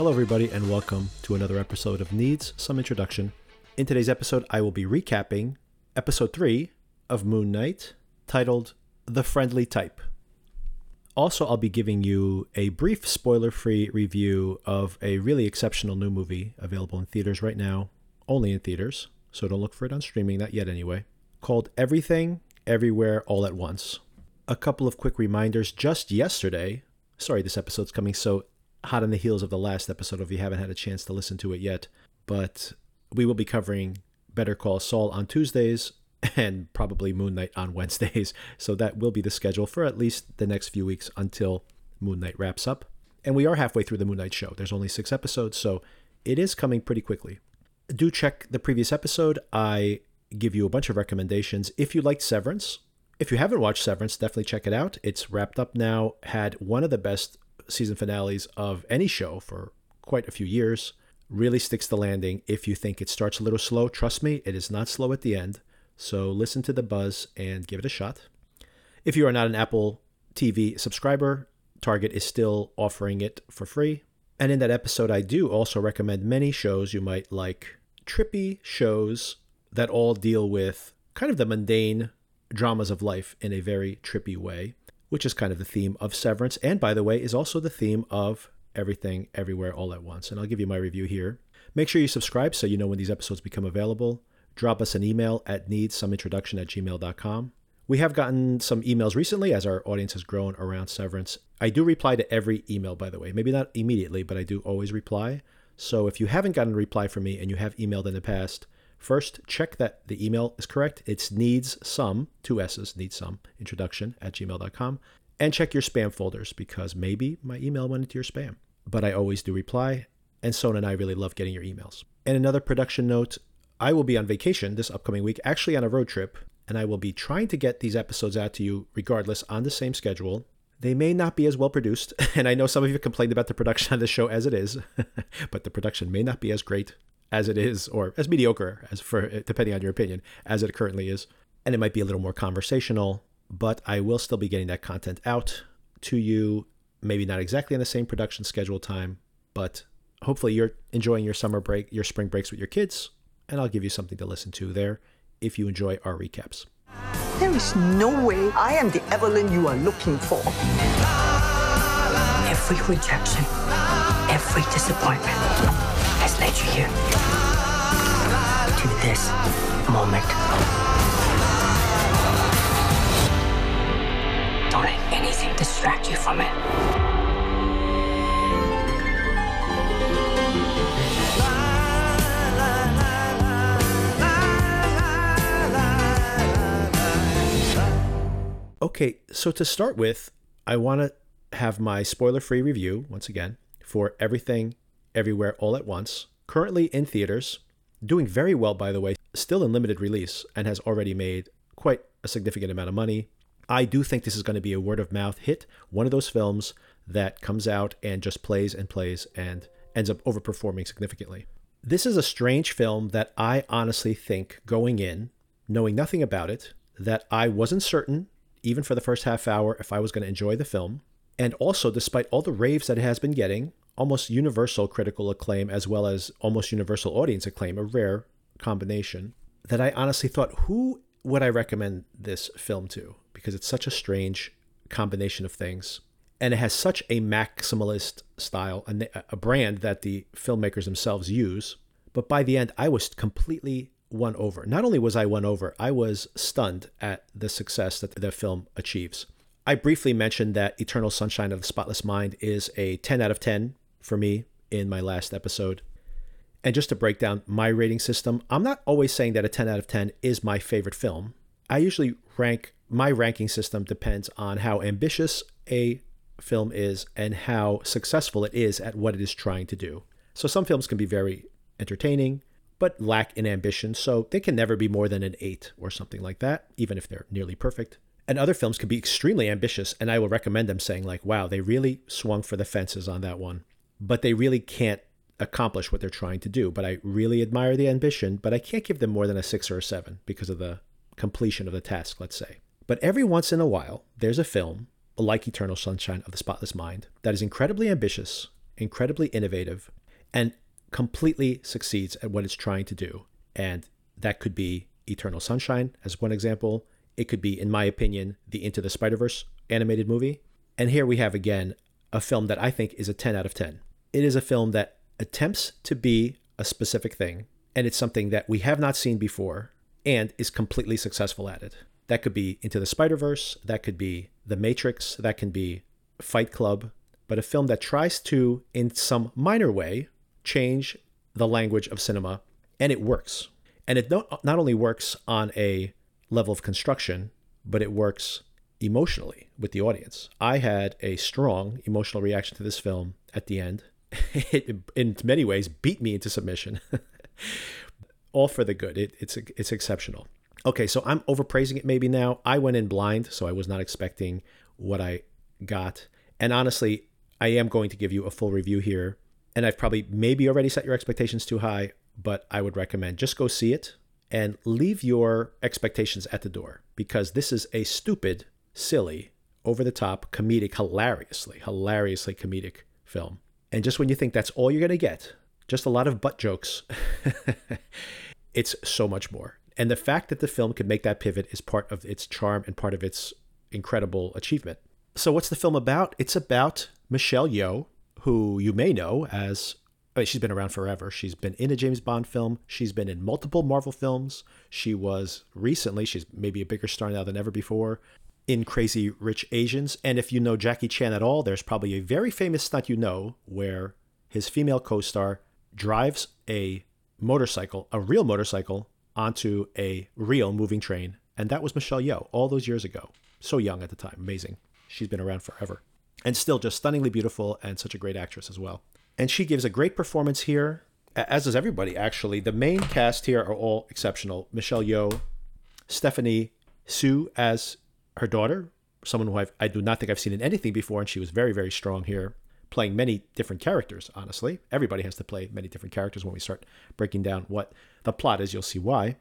Hello, everybody, and welcome to another episode of Needs Some Introduction. In today's episode, I will be recapping episode 3 of Moon Knight, titled The Friendly Type. Also, I'll be giving you a brief spoiler free review of a really exceptional new movie available in theaters right now, only in theaters, so don't look for it on streaming, not yet anyway, called Everything, Everywhere, All at Once. A couple of quick reminders just yesterday. Sorry, this episode's coming so hot on the heels of the last episode if you haven't had a chance to listen to it yet. But we will be covering Better Call Saul on Tuesdays and probably Moon Knight on Wednesdays. So that will be the schedule for at least the next few weeks until Moon Knight wraps up. And we are halfway through the Moon Knight show. There's only six episodes, so it is coming pretty quickly. Do check the previous episode. I give you a bunch of recommendations. If you liked Severance, if you haven't watched Severance, definitely check it out. It's wrapped up now, had one of the best season finales of any show for quite a few years. Really sticks the landing. If you think it starts a little slow, trust me, it is not slow at the end. So listen to the buzz and give it a shot. If you are not an Apple TV subscriber, Target is still offering it for free. And in that episode, I do also recommend many shows you might like trippy shows that all deal with kind of the mundane dramas of life in a very trippy way, which is kind of the theme of Severance. And by the way, is also the theme of Everything, Everywhere, All at Once. And I'll give you my review here. Make sure you subscribe so you know when these episodes become available. Drop us an email at needssomeintroduction at gmail.com. We have gotten some emails recently as our audience has grown around Severance. I do reply to every email, by the way. Maybe not immediately, but I do always reply. So if you haven't gotten a reply from me and you have emailed in the past, first check that the email is correct. It's needs some, two S's, needs some, introduction at gmail.com. And check your spam folders because maybe my email went into your spam. But I always do reply. And Sona and I really love getting your emails. And another production note I will be on vacation this upcoming week, actually on a road trip, and I will be trying to get these episodes out to you regardless on the same schedule. They may not be as well produced, and I know some of you complained about the production on the show as it is, but the production may not be as great as it is, or as mediocre as for depending on your opinion, as it currently is. And it might be a little more conversational, but I will still be getting that content out to you. Maybe not exactly on the same production schedule time, but hopefully you're enjoying your summer break, your spring breaks with your kids, and I'll give you something to listen to there if you enjoy our recaps. There is no way I am the Evelyn you are looking for. Every rejection, every disappointment led you here to this moment. Don't let anything distract you from it. Okay, so to start with, I want to have my spoiler free review once again for Everything, Everywhere, All at Once, currently in theaters, doing very well, by the way, still in limited release, and has already made quite a significant amount of money. I do think this is going to be a word of mouth hit, one of those films that comes out and just plays and plays and ends up overperforming significantly. This is a strange film that I honestly think going in, knowing nothing about it, that I wasn't certain even for the first half hour, if I was going to enjoy the film. And also, despite all the raves that it has been getting, almost universal critical acclaim as well as almost universal audience acclaim, a rare combination, that I honestly thought, who would I recommend this film to? Because it's such a strange combination of things. And it has such a maximalist style, a, a brand that the filmmakers themselves use. But by the end, I was completely won over. Not only was I won over, I was stunned at the success that the film achieves. I briefly mentioned that Eternal Sunshine of the Spotless Mind is a 10 out of 10 for me in my last episode. And just to break down my rating system, I'm not always saying that a 10 out of 10 is my favorite film. I usually rank, my ranking system depends on how ambitious a film is and how successful it is at what it is trying to do. So some films can be very entertaining, but lack in ambition, so they can never be more than an 8 or something like that, even if they're nearly perfect. And other films can be extremely ambitious, and I will recommend them saying, like, wow, they really swung for the fences on that one, but they really can't accomplish what they're trying to do. But I really admire the ambition, but I can't give them more than a 6 or a 7 because of the completion of the task, let's say. But every once in a while, there's a film, like Eternal Sunshine of the Spotless Mind, that is incredibly ambitious incredibly innovative and completely succeeds at what it's trying to do. And that could be Eternal Sunshine as one example. It could be, in my opinion, the Into the Spider Verse animated movie. And here we have again a film that I think is a 10 out of 10. It is a film that attempts to be a specific thing, and it's something that we have not seen before and is completely successful at it. That could be Into the Spider Verse, that could be The Matrix, that can be Fight Club, but a film that tries to, in some minor way, change the language of cinema, and it works. And it not, only works on a level of construction, but it works emotionally with the audience. I had a strong emotional reaction to this film at the end. it, in many ways, beat me into submission. All for the good. It, it's it's exceptional. Okay, so I'm overpraising it maybe now. I went in blind, so I was not expecting what I got. And honestly, I am going to give you a full review here. And I've probably maybe already set your expectations too high, but I would recommend just go see it and leave your expectations at the door because this is a stupid, silly, over the top, comedic, hilariously, hilariously comedic film. And just when you think that's all you're going to get, just a lot of butt jokes, it's so much more. And the fact that the film could make that pivot is part of its charm and part of its incredible achievement. So, what's the film about? It's about Michelle Yeoh, who you may know as I mean, she's been around forever. She's been in a James Bond film. She's been in multiple Marvel films. She was recently, she's maybe a bigger star now than ever before, in Crazy Rich Asians. And if you know Jackie Chan at all, there's probably a very famous stunt you know where his female co star drives a motorcycle, a real motorcycle, onto a real moving train. And that was Michelle Yeoh all those years ago. So young at the time. Amazing. She's been around forever. And still just stunningly beautiful and such a great actress as well. And she gives a great performance here, as does everybody, actually. The main cast here are all exceptional. Michelle Yeoh, Stephanie Hsu as her daughter, someone who I've, I do not think I've seen in anything before, and she was very, very strong here, playing many different characters, honestly. Everybody has to play many different characters when we start breaking down what the plot is. You'll see why.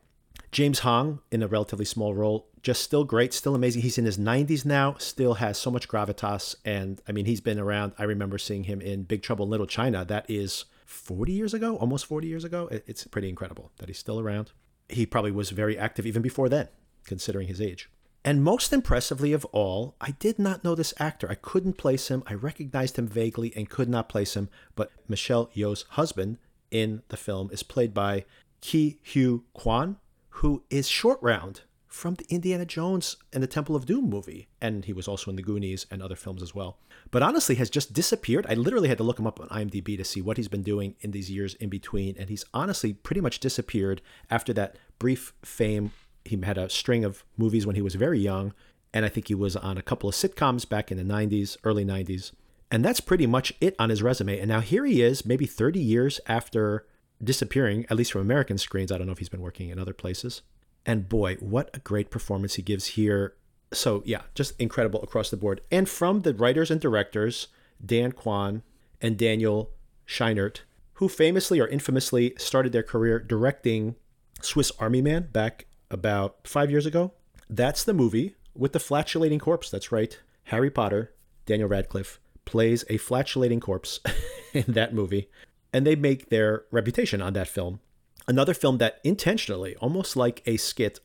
James Hong in a relatively small role, just still great, still amazing. He's in his 90s now, still has so much gravitas. And I mean, he's been around. I remember seeing him in Big Trouble in Little China. That is 40 years ago, almost 40 years ago. It's pretty incredible that he's still around. He probably was very active even before then, considering his age. And most impressively of all, I did not know this actor. I couldn't place him. I recognized him vaguely and could not place him. But Michelle Yeoh's husband in the film is played by Ke Huy Quan, who is Short Round from the Indiana Jones and the Temple of Doom movie. And he was also in the Goonies and other films as well. But honestly, has just disappeared. I literally had to look him up on IMDb to see what he's been doing in these years in between. And he's honestly pretty much disappeared after that brief fame. He had a string of movies when he was very young. And I think he was on a couple of sitcoms back in the 90s, early 90s. And that's pretty much it on his resume. And now here he is, maybe 30 years after disappearing, at least from American screens. I don't know if he's been working in other places. And boy, what a great performance he gives here. So, yeah, just incredible across the board. And from the writers and directors, Dan Kwan and Daniel Scheinert, who famously or infamously started their career directing Swiss Army Man back about five years ago. That's the movie with the flatulating corpse. That's right. Harry Potter, Daniel Radcliffe, plays a flatulating corpse in that movie and they make their reputation on that film. Another film that intentionally, almost like a skit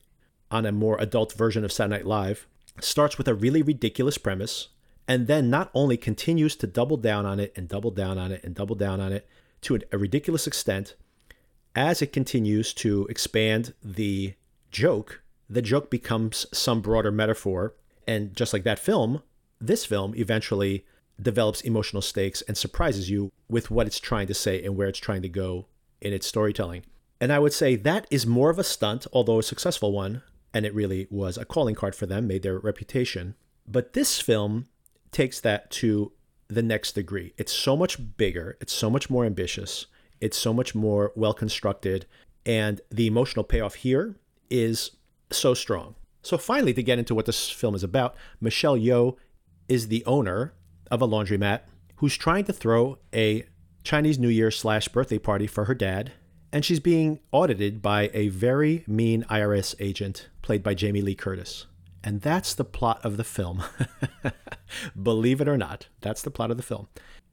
on a more adult version of Saturday Night Live, starts with a really ridiculous premise and then not only continues to double down on it and double down on it and double down on it to a ridiculous extent as it continues to expand the joke the joke becomes some broader metaphor and just like that film this film eventually develops emotional stakes and surprises you with what it's trying to say and where it's trying to go in its storytelling. And I would say that is more of a stunt, although a successful one, and it really was a calling card for them, made their reputation. But this film takes that to the next degree. It's so much bigger, it's so much more ambitious, it's so much more well constructed, and the emotional payoff here is so strong. So, finally, to get into what this film is about, Michelle Yeoh is the owner of a laundromat who's trying to throw a Chinese New Year slash birthday party for her dad, and she's being audited by a very mean IRS agent played by Jamie Lee Curtis. And that's the plot of the film. Believe it or not, that's the plot of the film.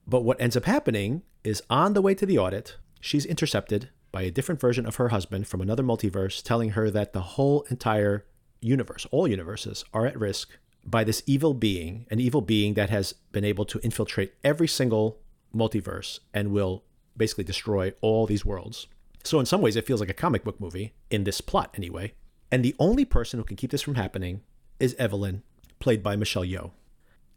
But what ends up happening is on the way to the audit, she's intercepted by a different version of her husband from another multiverse telling her that the whole entire universe, all universes, are at risk by this evil being, an evil being that has been able to infiltrate every single multiverse and will basically destroy all these worlds. So, in some ways, it feels like a comic book movie, in this plot anyway. And the only person who can keep this from happening is Evelyn, played by Michelle Yeoh.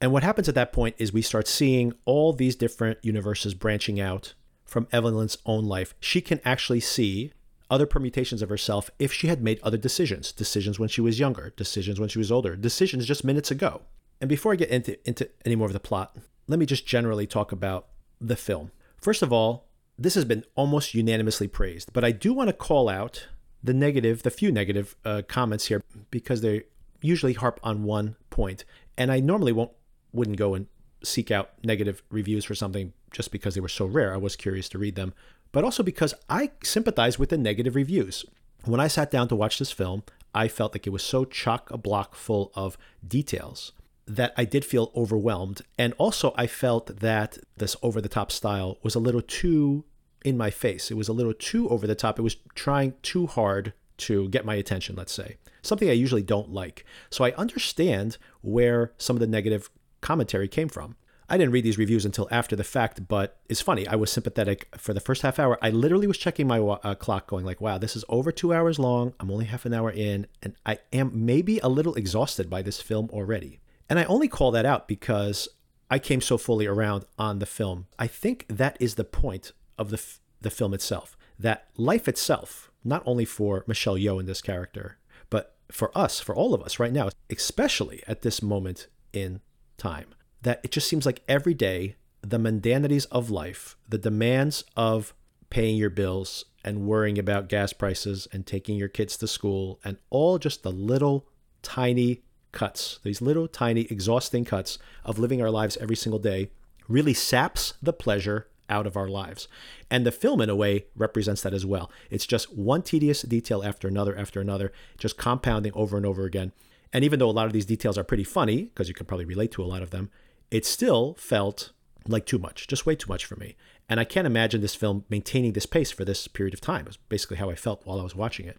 And what happens at that point is we start seeing all these different universes branching out from Evelyn's own life. She can actually see other permutations of herself if she had made other decisions decisions when she was younger, decisions when she was older, decisions just minutes ago. And before I get into, into any more of the plot, let me just generally talk about the film. First of all, this has been almost unanimously praised, but I do want to call out the negative, the few negative uh, comments here because they usually harp on one point, and I normally won't wouldn't go and seek out negative reviews for something just because they were so rare. I was curious to read them, but also because I sympathize with the negative reviews. When I sat down to watch this film, I felt like it was so chock a block full of details that I did feel overwhelmed. And also, I felt that this over the top style was a little too in my face. It was a little too over the top. It was trying too hard to get my attention, let's say. Something I usually don't like. So I understand where some of the negative commentary came from. I didn't read these reviews until after the fact, but it's funny. I was sympathetic for the first half hour. I literally was checking my uh, clock, going like, "Wow, this is over two hours long. I'm only half an hour in, and I am maybe a little exhausted by this film already." And I only call that out because I came so fully around on the film. I think that is the point of the, f- the film itself that life itself, not only for Michelle Yeoh in this character, but for us, for all of us right now, especially at this moment in time, that it just seems like every day the mundanities of life, the demands of paying your bills and worrying about gas prices and taking your kids to school, and all just the little tiny cuts, these little tiny exhausting cuts of living our lives every single day, really saps the pleasure out of our lives. And the film, in a way, represents that as well. It's just one tedious detail after another after another, just compounding over and over again. And even though a lot of these details are pretty funny, because you can probably relate to a lot of them, it still felt like too much, just way too much for me. And I can't imagine this film maintaining this pace for this period of time. It's basically how I felt while I was watching it.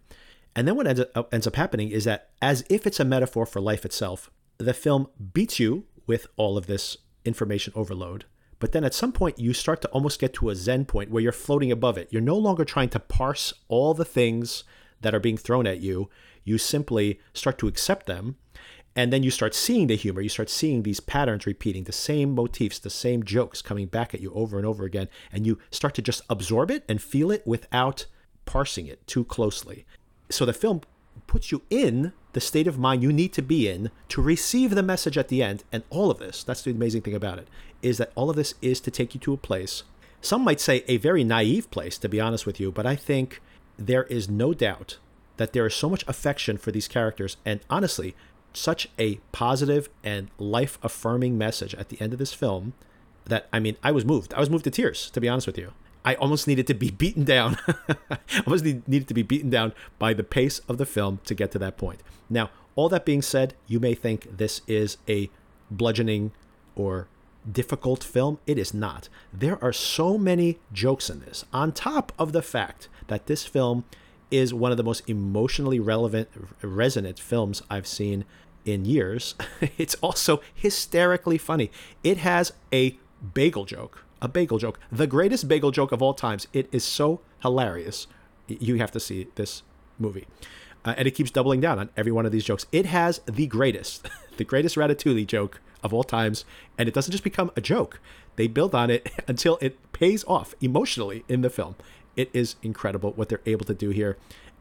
And then what ends up, uh, ends up happening is that, as if it's a metaphor for life itself, the film beats you with all of this information overload. But then at some point, you start to almost get to a Zen point where you're floating above it. You're no longer trying to parse all the things that are being thrown at you. You simply start to accept them. And then you start seeing the humor. You start seeing these patterns repeating, the same motifs, the same jokes coming back at you over and over again. And you start to just absorb it and feel it without parsing it too closely so the film puts you in the state of mind you need to be in to receive the message at the end. And all of this, that's the amazing thing about it, is that all of this is to take you to a place, some might say a very naive place, to be honest with you, but I think there is no doubt that there is so much affection for these characters and honestly, such a positive and life affirming message at the end of this film that, I mean, I was moved. I was moved to tears, to be honest with you. I almost needed to be beaten down. I almost needed to be beaten down by the pace of the film to get to that point. Now, all that being said, you may think this is a bludgeoning or difficult film. It is not. There are so many jokes in this, on top of the fact that this film is one of the most emotionally relevant, resonant films I've seen in years. it's also hysterically funny. It has a bagel joke a bagel joke, the greatest bagel joke of all times. It is so hilarious. You have to see this movie. Uh, and it keeps doubling down on every one of these jokes. It has the greatest, the greatest ratatouille joke of all times, and it doesn't just become a joke. They build on it until it pays off emotionally in the film. It is incredible what they're able to do here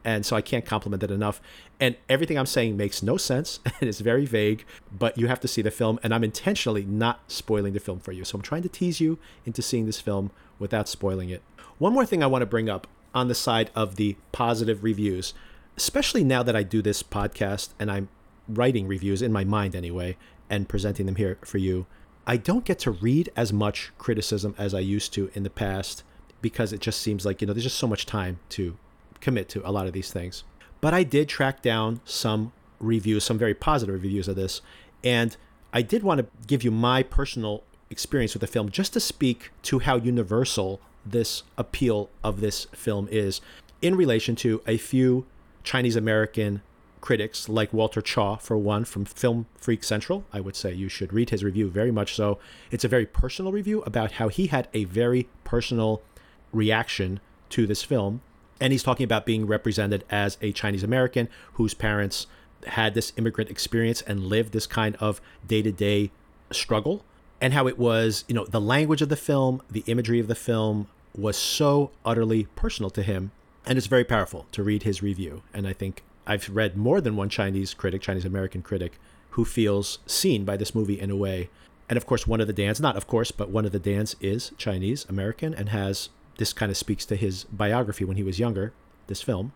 and so I can't compliment it enough. And everything I'm saying makes no sense and is very vague, but you have to see the film, and I'm intentionally not spoiling the film for you. So I'm trying to tease you into seeing this film without spoiling it. One more thing I want to bring up on the side of the positive reviews, especially now that I do this podcast and I'm writing reviews in my mind anyway and presenting them here for you. I don't get to read as much criticism as I used to in the past because it just seems like, you know, there's just so much time to commit to a lot of these things. But I did track down some reviews, some very positive reviews of this, and I did want to give you my personal experience with the film just to speak to how universal this appeal of this film is in relation to a few Chinese American critics like Walter Chaw, for one, from Film Freak Central. I would say you should read his review very much so. It's a very personal review about how he had a very personal reaction to this film. And he's talking about being represented as a Chinese American whose parents had this immigrant experience and lived this kind of day to day struggle. And how it was, you know, the language of the film, the imagery of the film was so utterly personal to him. And it's very powerful to read his review. And I think I've read more than one Chinese critic, Chinese American critic, who feels seen by this movie in a way. And of course, one of the Dans, not of course, but one of the Dans is Chinese American and has this kind of speaks to his biography when he was younger, this film,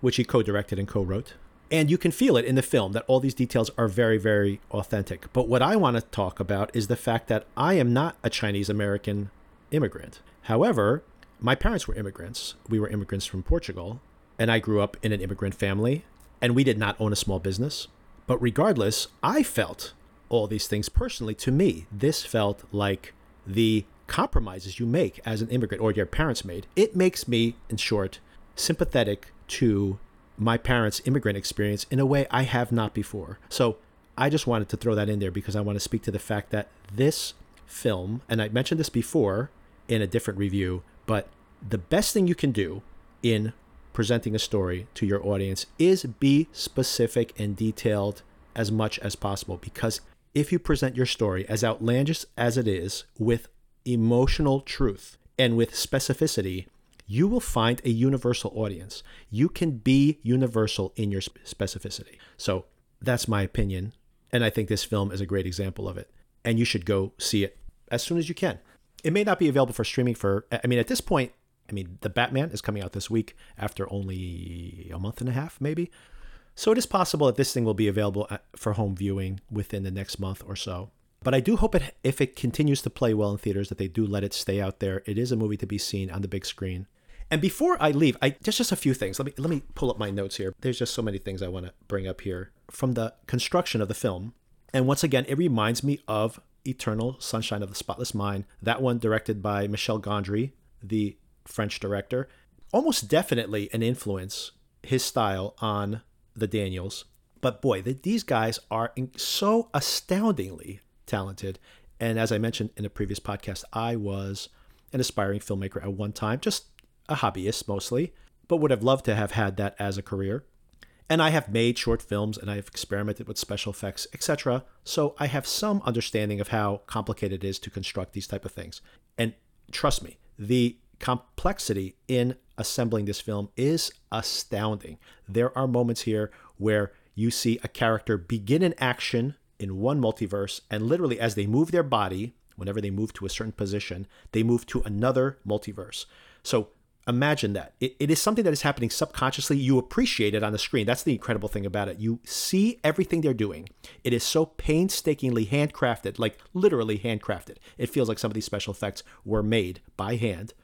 which he co directed and co wrote. And you can feel it in the film that all these details are very, very authentic. But what I want to talk about is the fact that I am not a Chinese American immigrant. However, my parents were immigrants. We were immigrants from Portugal and I grew up in an immigrant family, and we did not own a small business. But regardless, I felt all these things personally. To me, this felt like the compromises you make as an immigrant or your parents made. It makes me, in short, sympathetic to my parents' immigrant experience in a way I have not before. So I just wanted to throw that in there because I want to speak to the fact that this film, and I mentioned this before in a different review, but the best thing you can do in presenting a story to your audience is be specific and detailed as much as possible because if you present your story as outlandish as it is with emotional truth and with specificity you will find a universal audience you can be universal in your specificity so that's my opinion and i think this film is a great example of it and you should go see it as soon as you can it may not be available for streaming for i mean at this point I mean, The Batman is coming out this week after only a month and a half, maybe. So it is possible that this thing will be available for home viewing within the next month or so. But I do hope it, if it continues to play well in theaters, that they do let it stay out there. It is a movie to be seen on the big screen. And before I leave, I just just a few things. Let me let me pull up my notes here. There's just so many things I want to bring up here from the construction of the film. And once again, it reminds me of Eternal Sunshine of the Spotless Mind. That one directed by Michel Gondry, the French director, almost definitely an influence, his style on the Daniels. But boy, the, these guys are so astoundingly talented. And as I mentioned in a previous podcast, I was an aspiring filmmaker at one time, just a hobbyist mostly, but would have loved to have had that as a career. And I have made short films and I've experimented with special effects, etc. So I have some understanding of how complicated it is to construct these type of things. And trust me, the complexity in assembling this film is astounding. There are moments here where you see a character begin an action in one multiverse, and literally, as they move their body, whenever they move to a certain position, they move to another multiverse. So imagine that. It, it is something that is happening subconsciously. You appreciate it on the screen. That's the incredible thing about it. You see everything they're doing. It is so painstakingly handcrafted, like literally handcrafted. It feels like some of these special effects were made by hand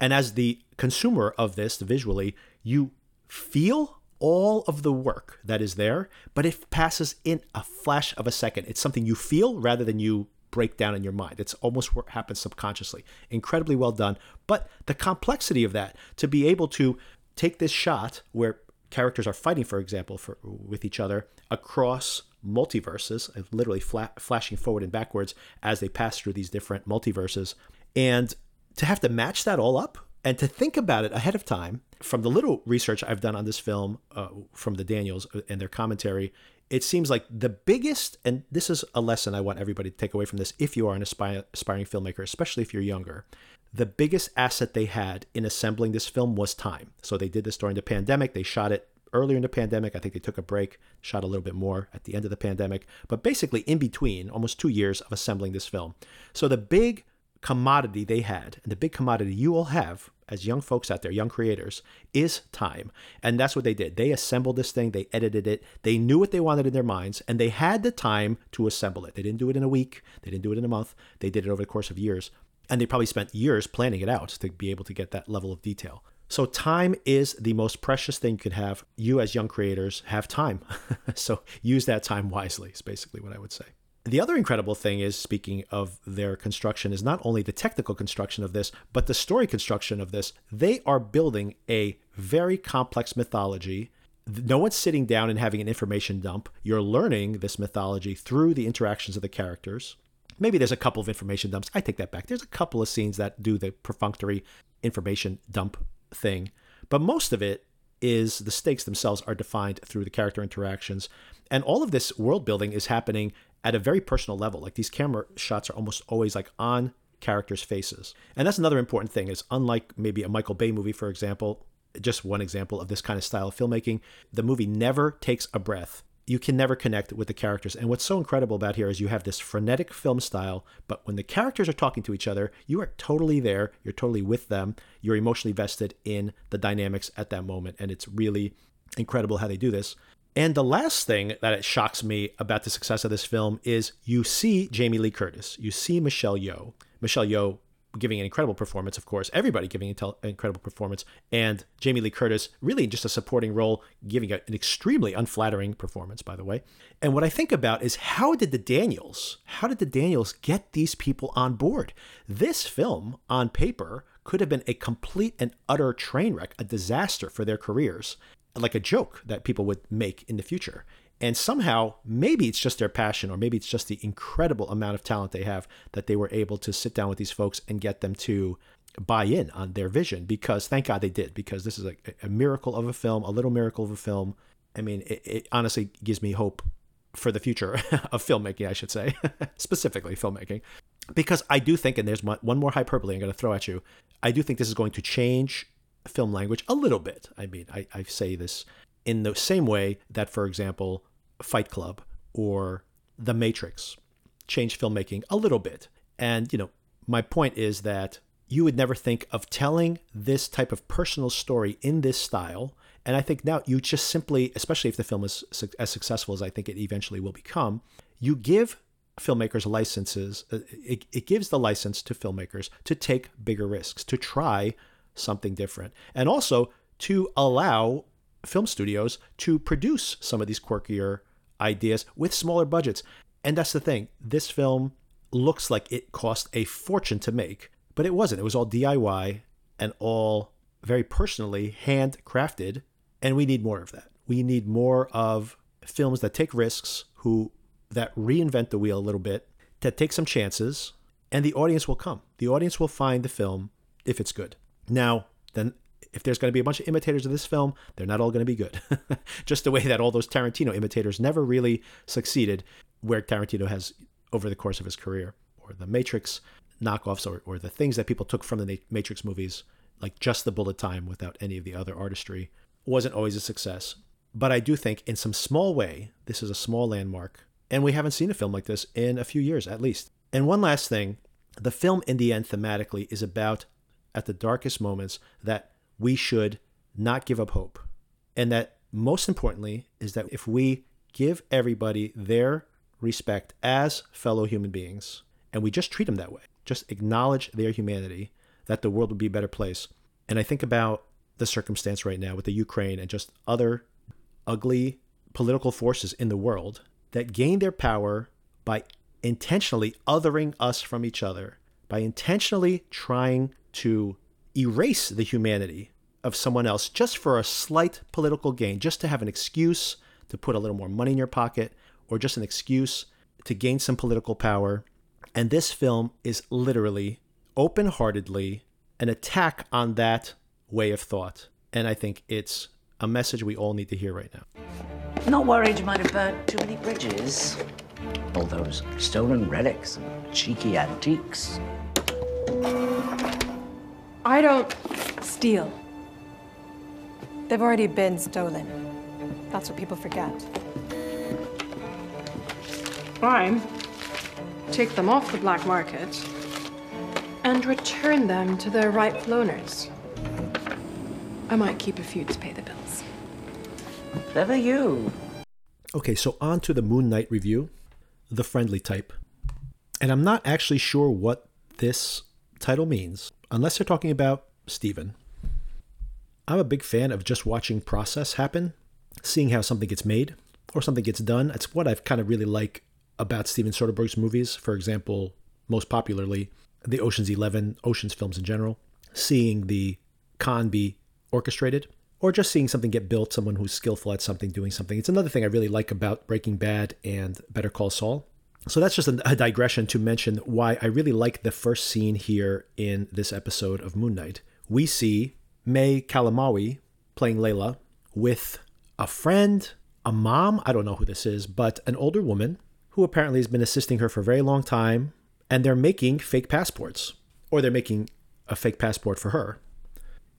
and as the consumer of this visually, you feel all of the work that is there, but it passes in a flash of a second. It's something you feel rather than you break down in your mind. It's almost what happens subconsciously. Incredibly well done. But the complexity of that, to be able to take this shot where characters are fighting, for example, for, with each other across multiverses, uh, literally fla- flashing forward and backwards as they pass through these different multiverses, and to have to match that all up and to think about it ahead of time from the little research I've done on this film uh, from the Daniels uh, and their commentary, it seems like the biggest, and this is a lesson I want everybody to take away from this if you are an aspiring filmmaker, especially if you're younger. The biggest asset they had in assembling this film was time. So they did this during the pandemic. They shot it earlier in the pandemic. I think they took a break, shot a little bit more at the end of the pandemic, but basically in between, almost two years of assembling this film. So the big commodity they had, and the big commodity you all have as young folks out there, young creators, is time. And that's what they did. They assembled this thing, they edited it, they knew what they wanted in their minds, and they had the time to assemble it. They didn't do it in a week, they didn't do it in a month, they did it over the course of years. And they probably spent years planning it out to be able to get that level of detail. So, time is the most precious thing you could have. You, as young creators, have time. so, use that time wisely, is basically what I would say. The other incredible thing is, speaking of their construction, is not only the technical construction of this, but the story construction of this. They are building a very complex mythology. No one's sitting down and having an information dump. You're learning this mythology through the interactions of the characters. Maybe there's a couple of information dumps. I take that back. There's a couple of scenes that do the perfunctory information dump thing, but most of it is the stakes themselves are defined through the character interactions. And all of this world building is happening at a very personal level. Like these camera shots are almost always like on characters' faces. And that's another important thing is unlike maybe a Michael Bay movie, for example, just one example of this kind of style of filmmaking, the movie never takes a breath. You can never connect with the characters. And what's so incredible about here is you have this frenetic film style, but when the characters are talking to each other, you are totally there. You're totally with them. You're emotionally vested in the dynamics at that moment. And it's really incredible how they do this. And the last thing that it shocks me about the success of this film is you see Jamie Lee Curtis, you see Michelle Yeoh. Michelle Yeoh giving an incredible performance, of course, everybody giving an incredible performance, and Jamie Lee Curtis really just a supporting role, giving an extremely unflattering performance, by the way. And what I think about is how did the Daniels, how did the Daniels get these people on board? This film, on paper, could have been a complete and utter train wreck, a disaster for their careers like a joke that people would make in the future. And somehow, maybe it's just their passion, or maybe it's just the incredible amount of talent they have that they were able to sit down with these folks and get them to buy in on their vision. Because thank God they did, because this is a, a miracle of a film, a little miracle of a film. I mean, it, it honestly gives me hope for the future of filmmaking, I should say, specifically filmmaking. Because I do think, and there's one more hyperbole I'm going to throw at you, I do think this is going to change film language a little bit. I mean, I, I say this in the same way that, for example, Fight Club or The Matrix changed filmmaking a little bit. And, you know, my point is that you would never think of telling this type of personal story in this style. And I think now you just simply, especially if the film is as successful as I think it eventually will become, you give filmmakers licenses, uh, it, it gives the license to filmmakers to take bigger risks, to try something different. And also to allow film studios to produce some of these quirkier ideas with smaller budgets. And that's the thing. This film looks like it cost a fortune to make, but it wasn't. It was all DIY and all very personally handcrafted. And we need more of that. We need more of films that take risks, who that reinvent the wheel a little bit, that take some chances, and the audience will come. The audience will find the film if it's good. Now, then if there's going to be a bunch of imitators of this film, they're not all going to be good. Just the way that all those Tarantino imitators never really succeeded where Tarantino has over the course of his career, or the Matrix knockoffs, or, or the things that people took from the Matrix movies, like just the bullet time without any of the other artistry, wasn't always a success. But I do think in some small way, this is a small landmark. And we haven't seen a film like this in a few years at least. And one last thing the film, in the end, thematically, is about at the darkest moments that we should not give up hope. And that most importantly is that if we give everybody their respect as fellow human beings and we just treat them that way, just acknowledge their humanity, that the world would be a better place. And I think about the circumstance right now with the Ukraine and just other ugly political forces in the world that gain their power by intentionally othering us from each other, by intentionally trying to erase the humanity of someone else just for a slight political gain, just to have an excuse to put a little more money in your pocket, or just an excuse to gain some political power. And this film is literally, open heartedly, an attack on that way of thought. And I think it's a message we all need to hear right now. Not worried you might have burnt too many bridges. All those stolen relics and cheeky antiques. I don't steal. They've already been stolen. That's what people forget. I take them off the black market and return them to their rightful owners. I might keep a few to pay the bills. Clever you. Okay, so on to the Moon Knight review, the friendly type. And I'm not actually sure what this title means, unless they're talking about Steven. I'm a big fan of just watching process happen, seeing how something gets made or something gets done. It's what I've kind of really like about Steven Soderbergh's movies, for example, most popularly, the Ocean's 11, Ocean's films in general, seeing the con be orchestrated or just seeing something get built, someone who's skillful at something doing something. It's another thing I really like about Breaking Bad and Better Call Saul. So that's just a, digression to mention why I really like the first scene here in this episode of Moon Knight. We see May Calamawy playing Layla with a friend, a mom, I don't know who this is, but an older woman who apparently has been assisting her for a very long time, and they're making fake passports, or they're making a fake passport for her.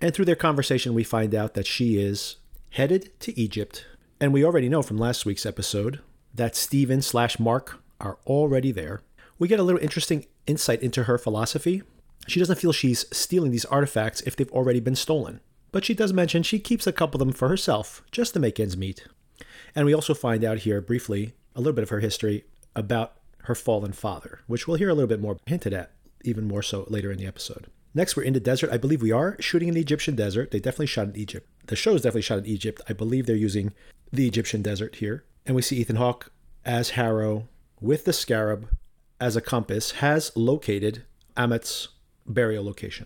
And through their conversation, we find out that she is headed to Egypt. And we already know from last week's episode that Steven slash Mark are already there. We get a little interesting insight into her philosophy. She doesn't feel she's stealing these artifacts if they've already been stolen. But she does mention she keeps a couple of them for herself, just to make ends meet. And we also find out here briefly a little bit of her history about her fallen father, which we'll hear a little bit more hinted at, even more so later in the episode. Next, we're in the desert. I believe we are shooting in the Egyptian desert. They definitely shot in Egypt. The show is definitely shot in Egypt. I believe they're using the Egyptian desert here. And we see Ethan Hawke as Harrow with the scarab as a compass has located Ammit's burial location.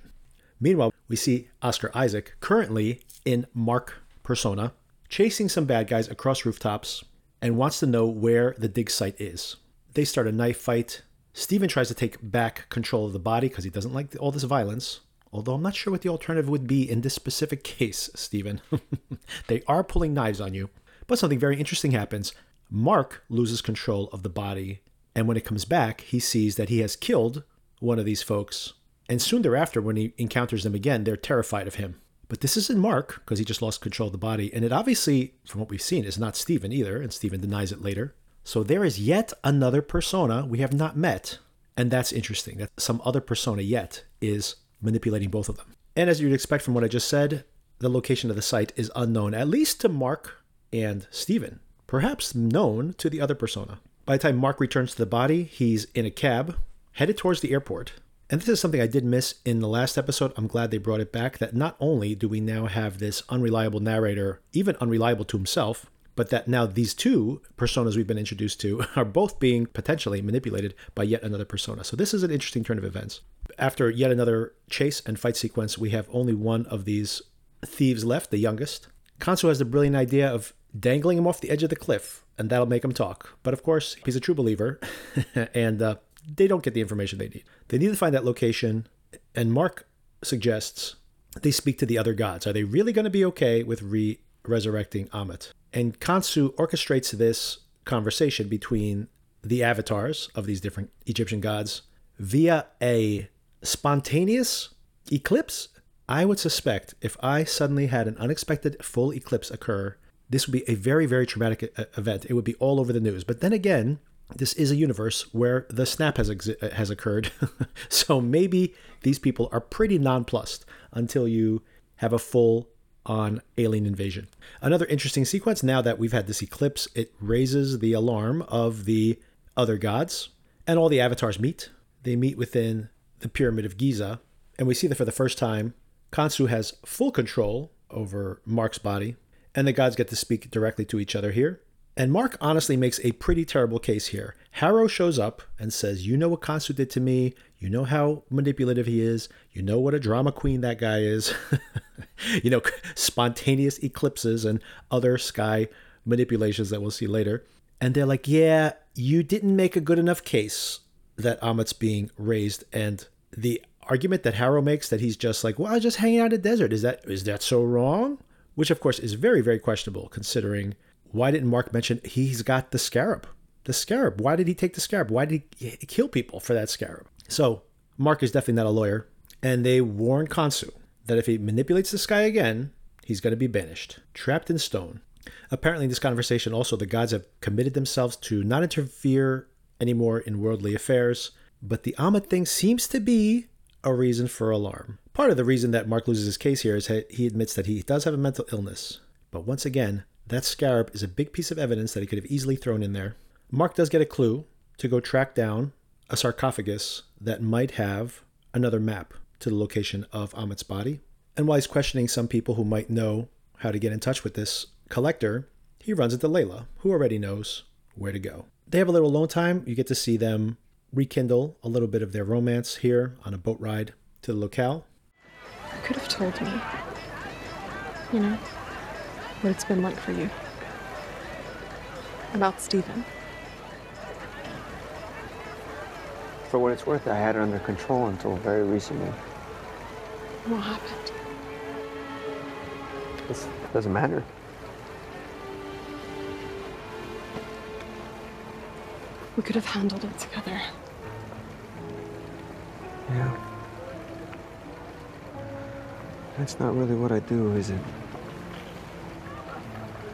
Meanwhile, we see Oscar Isaac currently in Mark persona chasing some bad guys across rooftops and wants to know where the dig site is. They start a knife fight. Steven tries to take back control of the body because he doesn't like all this violence. Although I'm not sure what the alternative would be in this specific case, Steven. they are pulling knives on you. But something very interesting happens. Mark loses control of the body, and when it comes back, he sees that he has killed one of these folks. And soon thereafter, when he encounters them again, they're terrified of him. But this isn't Mark, because he just lost control of the body. And it obviously, from what we've seen, is not Steven either, and Steven denies it later. So there is yet another persona we have not met. And that's interesting that some other persona yet is manipulating both of them. And as you'd expect from what I just said, the location of the site is unknown, at least to Mark and Steven, perhaps known to the other persona. By the time Mark returns to the body, he's in a cab headed towards the airport. And this is something I did miss in the last episode. I'm glad they brought it back that not only do we now have this unreliable narrator, even unreliable to himself, but that now these two personas we've been introduced to are both being potentially manipulated by yet another persona. So this is an interesting turn of events. After yet another chase and fight sequence, we have only one of these thieves left, the youngest. Khonshu has the brilliant idea of dangling him off the edge of the cliff, and that'll make him talk. But of course, he's a true believer, and uh, they don't get the information they need. They need to find that location, and Mark suggests they speak to the other gods. Are they really going to be okay with re resurrecting Ammit? And Khonshu orchestrates this conversation between the avatars of these different Egyptian gods via a spontaneous eclipse. I would suspect if I suddenly had an unexpected full eclipse occur, this would be a very, very traumatic uh, event. It would be all over the news. But then again, this is a universe where the snap has exi- uh, has occurred. so maybe these people are pretty nonplussed until you have a full on alien invasion. Another interesting sequence now that we've had this eclipse, it raises the alarm of the other gods and all the avatars meet. They meet within the pyramid of Giza and we see that for the first time Khonshu has full control over Mark's body and the gods get to speak directly to each other here. And Mark honestly makes a pretty terrible case here. Harrow shows up and says, You know what Khonshu did to me. You know how manipulative he is. You know what a drama queen that guy is. you know, spontaneous eclipses and other sky manipulations that we'll see later. And they're like, Yeah, you didn't make a good enough case that Ammit's being raised. And the argument that Harrow makes that he's just like, Well, just hanging out in the desert. Is that is that so wrong? Which of course is very, very questionable considering why didn't Mark mention he's got the scarab? The scarab. Why did he take the scarab? Why did he kill people for that scarab? So Mark is definitely not a lawyer, and they warn Khonshu that if he manipulates this guy again, he's going to be banished, trapped in stone. Apparently, in this conversation, also the gods have committed themselves to not interfere anymore in worldly affairs, but the Ammit thing seems to be a reason for alarm. Part of the reason that Mark loses his case here is that he admits that he does have a mental illness. But once again, that scarab is a big piece of evidence that he could have easily thrown in there. Mark does get a clue to go track down a sarcophagus that might have another map to the location of Ammit's body. And while he's questioning some people who might know how to get in touch with this collector, he runs into Layla, who already knows where to go. they have a little alone time. You get to see them rekindle a little bit of their romance here on a boat ride to the locale. You could have told me. You know, what it's been like for you. About Steven. For what it's worth, I had it under control until very recently. What happened? This doesn't matter. We could have handled it together. Yeah. That's not really what I do, is it?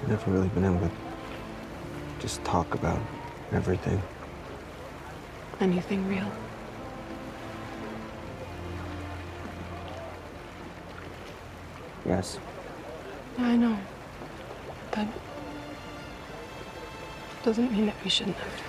I've never really been able to just talk about everything. Anything real. Yes. I know. But doesn't mean that we shouldn't have.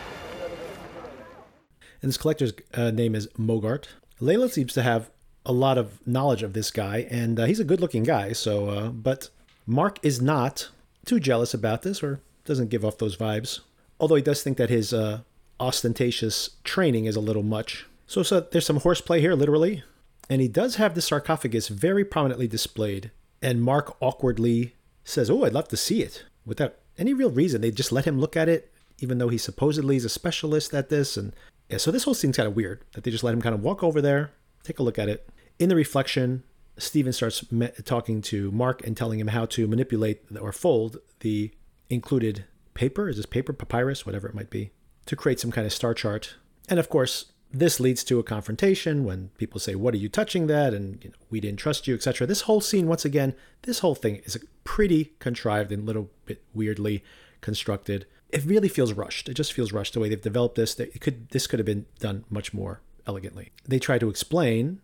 And this collector's uh, name is Mogart. Layla seems to have a lot of knowledge of this guy, and uh, he's a good-looking guy. So, uh, but Mark is not too jealous about this, or doesn't give off those vibes. Although he does think that his uh, ostentatious training is a little much. So, so there's some horseplay here, literally, and he does have the sarcophagus very prominently displayed. And Mark awkwardly says, "Oh, I'd love to see it," without any real reason. They just let him look at it, even though he supposedly is a specialist at this, and yeah, so this whole scene's kind of weird that they just let him kind of walk over there, take a look at it. In the reflection, Steven starts me- talking to Mark and telling him how to manipulate or fold the included paper. Is this paper, papyrus, whatever it might be, to create some kind of star chart. And of course, this leads to a confrontation when people say, "What are you touching that?" and you know, "We didn't trust you," etc. This whole scene, once again, this whole thing is pretty contrived and a little bit weirdly constructed it really feels rushed. It just feels rushed the way they've developed this. It could this could have been done much more elegantly. They try to explain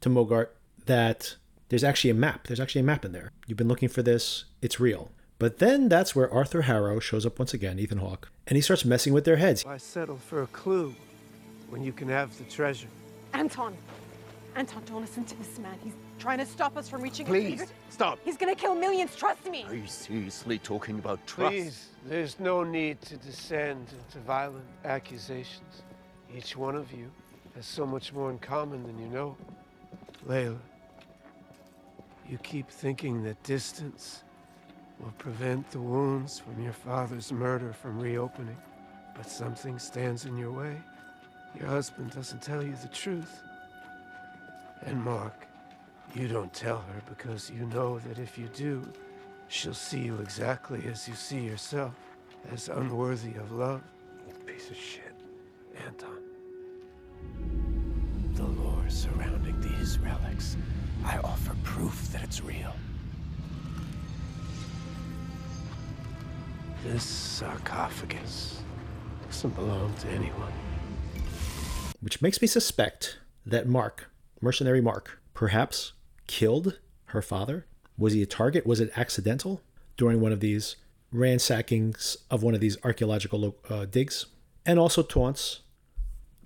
to Mogart that there's actually a map. There's actually a map in there. You've been looking for this. It's real. But then that's where Arthur Harrow shows up once again, Ethan Hawke, and he starts messing with their heads. Why settle for a clue when you can have the treasure? Anton! Anton, don't listen to this man. He's trying to stop us from reaching Please, stop. He's gonna kill millions, trust me! Are you seriously talking about trust? Please, there's no need to descend into violent accusations. Each one of you has so much more in common than you know. Layla, you keep thinking that distance will prevent the wounds from your father's murder from reopening, but something stands in your way. Your husband doesn't tell you the truth. And Mark, you don't tell her because you know that if you do, she'll see you exactly as you see yourself, as unworthy of love. Piece of shit. Anton. Surrounding these relics, I offer proof that it's real. This sarcophagus doesn't belong to anyone. Which makes me suspect that Mark, mercenary Mark, perhaps killed her father? Was he a target? Was it accidental during one of these ransackings of one of these archaeological uh, digs? And also taunts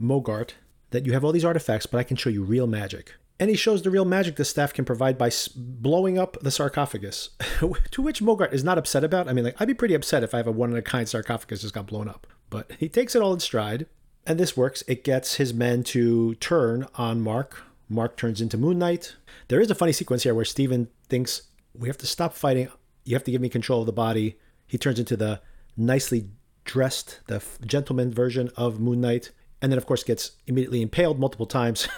Mogart that you have all these artifacts, but I can show you real magic. And he shows the real magic the staff can provide by blowing up the sarcophagus, to which Mogart is not upset about. I mean, like, I'd be pretty upset if I have a one of a kind sarcophagus just got blown up. But he takes it all in stride, and this works. It gets his men to turn on Mark. Mark turns into Moon Knight. There is a funny sequence here where Steven thinks, We have to stop fighting. You have to give me control of the body. He turns into the nicely dressed, the gentleman version of Moon Knight and then of course gets immediately impaled multiple times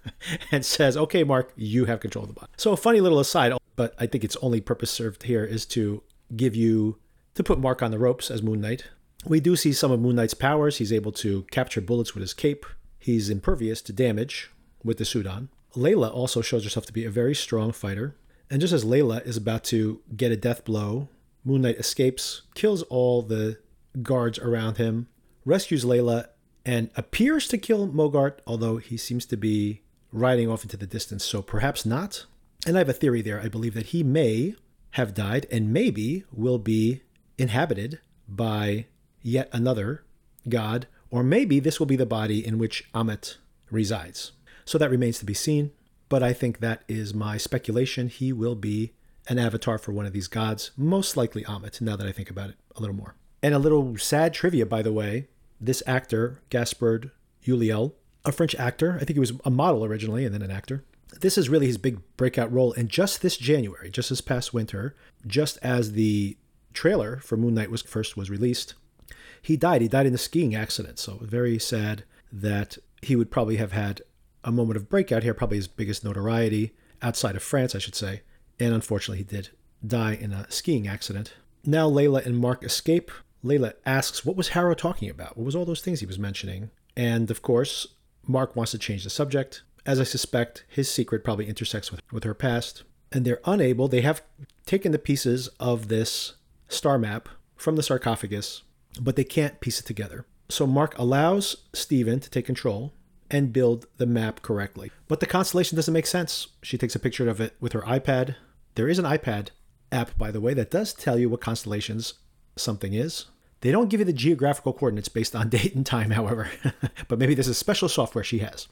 and says okay mark you have control of the body so a funny little aside but i think its only purpose served here is to give you to put mark on the ropes as moon knight. We do see some of moon knight's powers. He's able to capture bullets with his cape. He's impervious to damage with the suit on layla also shows herself to be a very strong fighter. And just as layla is about to get a death blow moon knight escapes kills all the guards around him rescues layla and appears to kill Mogart, although he seems to be riding off into the distance, so perhaps not. And I have a theory there. I believe that he may have died and maybe will be inhabited by yet another god, or maybe this will be the body in which Ammit resides. So that remains to be seen, but I think that is my speculation. He will be an avatar for one of these gods, most likely Ammit, now that I think about it a little more. And a little sad trivia, by the way this actor, Gaspard Ulliel, a French actor, I think he was a model originally and then an actor. This is really his big breakout role. And just this January, just this past winter, just as the trailer for Moon Knight was first was released, he died. He died in a skiing accident. So very sad that he would probably have had a moment of breakout here, probably his biggest notoriety outside of France, I should say. And unfortunately, he did die in a skiing accident. Now Layla and Mark escape. Layla asks, What was Harrow talking about? What was all those things he was mentioning? And of course, Mark wants to change the subject. As I suspect, his secret probably intersects with, with her past. And they're unable, they have taken the pieces of this star map from the sarcophagus, but they can't piece it together. So Mark allows Steven to take control and build the map correctly. But the constellation doesn't make sense. She takes a picture of it with her iPad. There is an iPad app, by the way, that does tell you what constellations something is. They don't give you the geographical coordinates based on date and time, however, but maybe there's a special software she has.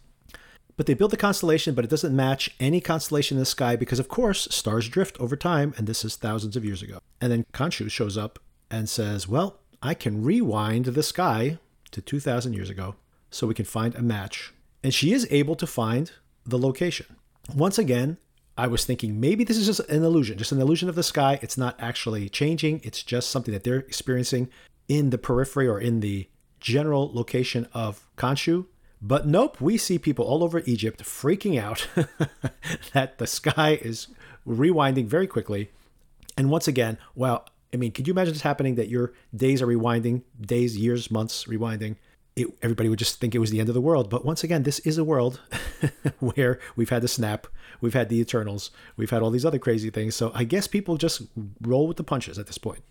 But they build the constellation, but it doesn't match any constellation in the sky because, of course, stars drift over time, and this is thousands of years ago. And then Khonshu shows up and says, Well, I can rewind the sky to 2,000 years ago so we can find a match. And she is able to find the location. Once again, I was thinking maybe this is just an illusion, just an illusion of the sky. It's not actually changing, it's just something that they're experiencing in the periphery or in the general location of Khonshu. But nope, we see people all over Egypt freaking out that the sky is rewinding very quickly. And once again, well, I mean, could you imagine this happening that your days are rewinding, days, years, months rewinding? It, everybody would just think it was the end of the world. But once again, this is a world where we've had the snap, we've had the Eternals, we've had all these other crazy things. So I guess people just roll with the punches at this point.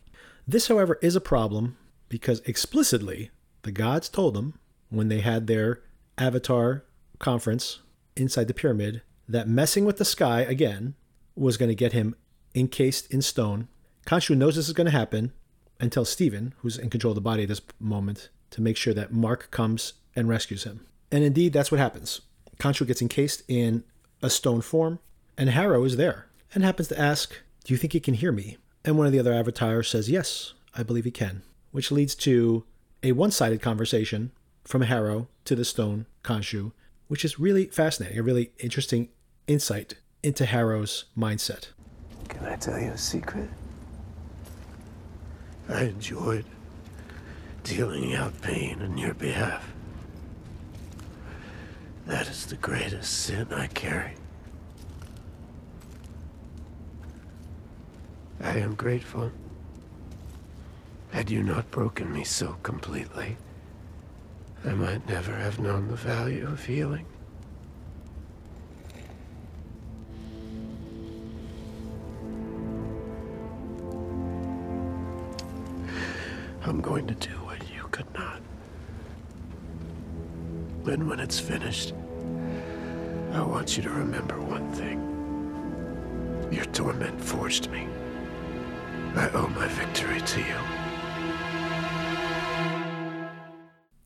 This, however, is a problem because explicitly the gods told them when they had their Avatar conference inside the pyramid that messing with the sky again was going to get him encased in stone. Khonshu knows this is going to happen and tells Steven, who's in control of the body at this moment, to make sure that Mark comes and rescues him. And indeed, that's what happens. Khonshu gets encased in a stone form, and Harrow is there and happens to ask, Do you think he can hear me? And one of the other avatars says, Yes, I believe he can, which leads to a one sided conversation from Harrow to the stone Khonshu, which is really fascinating, a really interesting insight into Harrow's mindset. Can I tell you a secret? I enjoyed dealing out pain in your behalf. That is the greatest sin I carry. I am grateful. Had you not broken me so completely, I might never have known the value of healing. I'm going to do what you could not. And when it's finished, I want you to remember one thing. Your torment forged me. I owe my victory to you.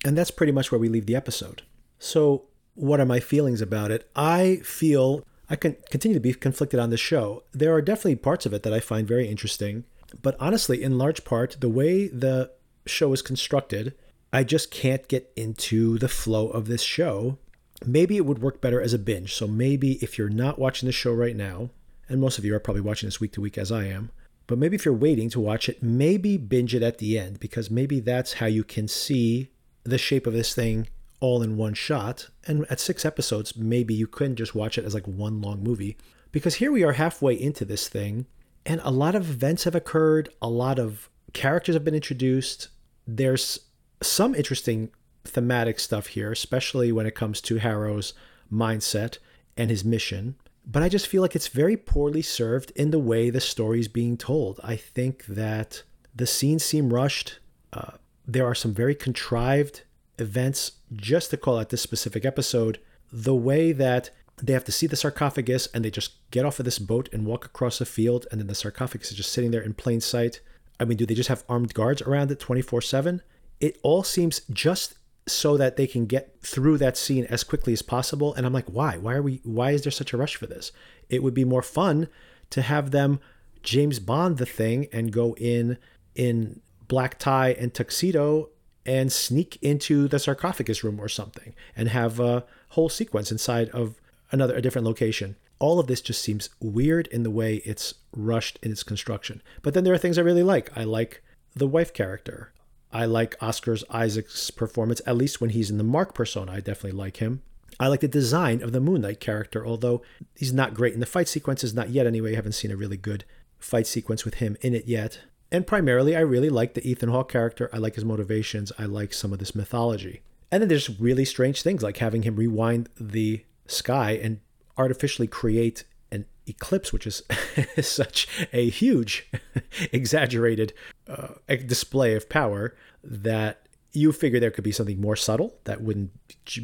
And that's pretty much where we leave the episode. So, what are my feelings about it? I feel I can continue to be conflicted on this show. There are definitely parts of it that I find very interesting, but honestly, in large part, the way the show is constructed, I just can't get into the flow of this show. Maybe it would work better as a binge. So maybe if you're not watching the show right now, and most of you are probably watching this week to week as I am, but maybe if you're waiting to watch it, maybe binge it at the end because maybe that's how you can see the shape of this thing all in one shot. And at six episodes, maybe you couldn't just watch it as like one long movie. Because here we are halfway into this thing, and a lot of events have occurred, a lot of characters have been introduced. There's some interesting thematic stuff here, especially when it comes to Harrow's mindset and his mission. But I just feel like it's very poorly served in the way the story's being told. I think that the scenes seem rushed. Uh, there are some very contrived events, just to call out this specific episode. The way that they have to see the sarcophagus and they just get off of this boat and walk across a field, and then the sarcophagus is just sitting there in plain sight. I mean, do they just have armed guards around it 24 7? It all seems just so that they can get through that scene as quickly as possible. And I'm like, why? Why are we why is there such a rush for this? It would be more fun to have them James Bond the thing and go in in black tie and tuxedo and sneak into the sarcophagus room or something and have a whole sequence inside of another a different location. All of this just seems weird in the way it's rushed in its construction. But then there are things I really like. I like the wife character. I like Oscar's Isaac's performance, at least when he's in the Mark persona. I definitely like him. I like the design of the Moon Knight character, although he's not great in the fight sequences, not yet anyway. I haven't seen a really good fight sequence with him in it yet. And primarily, I really like the Ethan Hawke character. I like his motivations. I like some of this mythology. And then there's really strange things like having him rewind the sky and artificially create an eclipse, which is such a huge, exaggerated uh, display of power that you figure there could be something more subtle that wouldn't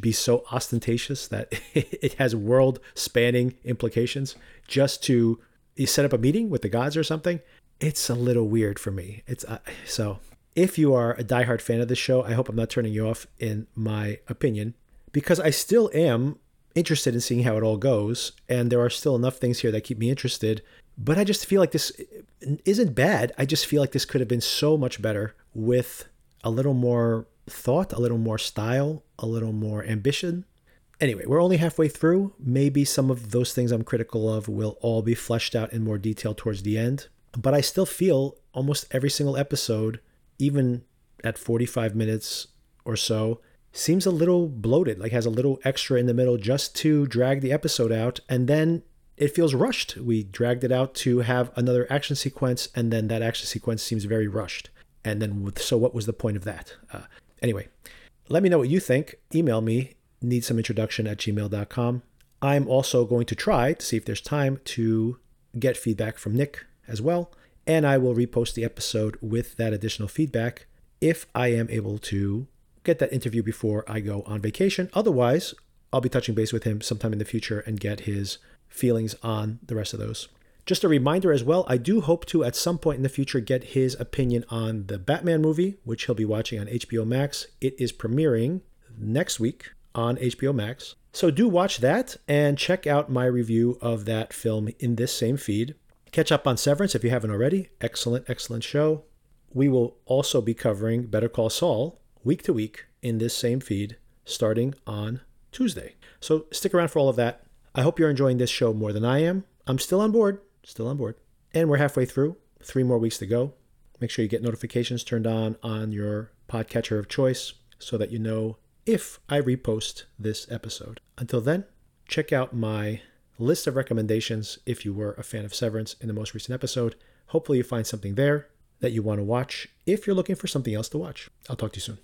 be so ostentatious that it has world spanning implications just to set up a meeting with the gods or something. It's a little weird for me. It's uh, so if you are a diehard fan of this show, I hope I'm not turning you off in my opinion because I still am interested in seeing how it all goes and there are still enough things here that keep me interested, but I just feel like this isn't bad. I just feel like this could have been so much better with a little more thought, a little more style, a little more ambition. Anyway, we're only halfway through. Maybe some of those things I'm critical of will all be fleshed out in more detail towards the end. But I still feel almost every single episode, even at 45 minutes or so, seems a little bloated, like has a little extra in the middle just to drag the episode out. And then it feels rushed. We dragged it out to have another action sequence, and then that action sequence seems very rushed. And then, with, so what was the point of that? Uh, anyway, let me know what you think. Email me, needssomeintroduction at gmail.com. I'm also going to try to see if there's time to get feedback from Nick as well. And I will repost the episode with that additional feedback if I am able to get that interview before I go on vacation. Otherwise, I'll be touching base with him sometime in the future and get his feelings on the rest of those. Just a reminder as well, I do hope to at some point in the future get his opinion on the Batman movie, which he'll be watching on HBO Max. It is premiering next week on HBO Max. So do watch that and check out my review of that film in this same feed. Catch up on Severance if you haven't already. Excellent, excellent show. We will also be covering Better Call Saul week to week in this same feed starting on Tuesday. So stick around for all of that. I hope you're enjoying this show more than I am. I'm still on board still on board. And we're halfway through, three more weeks to go. Make sure you get notifications turned on on your podcatcher of choice so that you know if I repost this episode. Until then, check out my list of recommendations if you were a fan of Severance in the most recent episode. Hopefully, you find something there that you want to watch if you're looking for something else to watch. I'll talk to you soon.